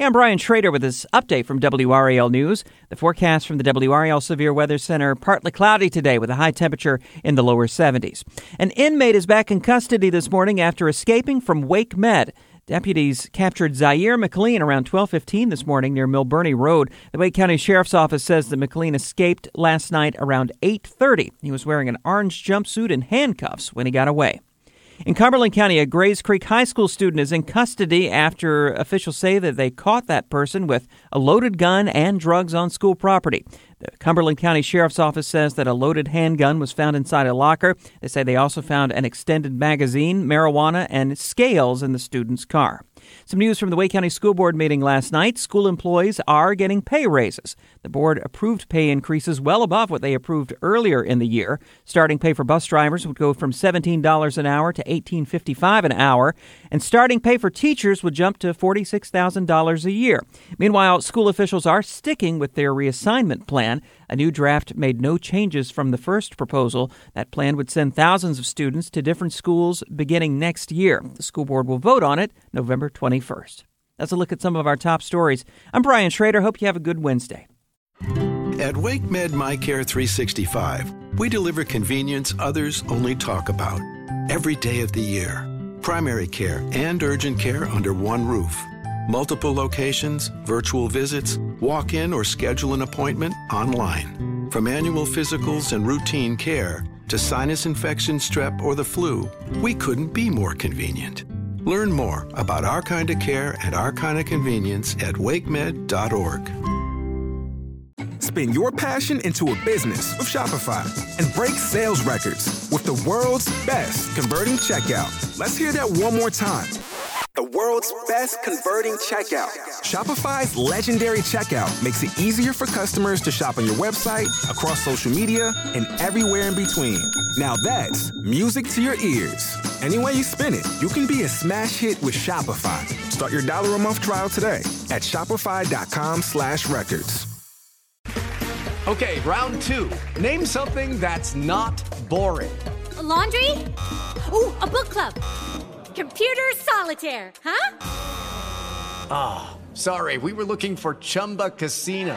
And Brian Shrader with this update from WRAL News. The forecast from the WRAL Severe Weather Center partly cloudy today with a high temperature in the lower 70s. An inmate is back in custody this morning after escaping from Wake Med. Deputies captured Zaire McLean around 12:15 this morning near Milburnie Road. The Wake County Sheriff's Office says that McLean escaped last night around 8:30. He was wearing an orange jumpsuit and handcuffs when he got away. In Cumberland County, a Grays Creek High School student is in custody after officials say that they caught that person with a loaded gun and drugs on school property. The Cumberland County Sheriff's Office says that a loaded handgun was found inside a locker. They say they also found an extended magazine, marijuana, and scales in the student's car. Some news from the Wake County School Board meeting last night. School employees are getting pay raises. The board approved pay increases well above what they approved earlier in the year. Starting pay for bus drivers would go from $17 an hour to $18.55 an hour, and starting pay for teachers would jump to $46,000 a year. Meanwhile, school officials are sticking with their reassignment plan. A new draft made no changes from the first proposal. That plan would send thousands of students to different schools beginning next year. The school board will vote on it November 21st. That's a look at some of our top stories. I'm Brian Shrader. Hope you have a good Wednesday. At WakeMed MyCare 365, we deliver convenience others only talk about. Every day of the year, primary care and urgent care under one roof. Multiple locations, virtual visits, walk in or schedule an appointment online. From annual physicals and routine care to sinus infection, strep, or the flu, we couldn't be more convenient. Learn more about our kind of care and our kind of convenience at wakemed.org. Spin your passion into a business with Shopify and break sales records with the world's best converting checkout. Let's hear that one more time. The world's best converting checkout. Shopify's legendary checkout makes it easier for customers to shop on your website, across social media, and everywhere in between. Now that's music to your ears. Any way you spin it, you can be a smash hit with Shopify. Start your dollar a month trial today at shopify.com slash records. Okay, round two. Name something that's not boring. A laundry? Ooh, a book club. Computer solitaire, huh? Ah, oh, sorry, we were looking for Chumba Casino.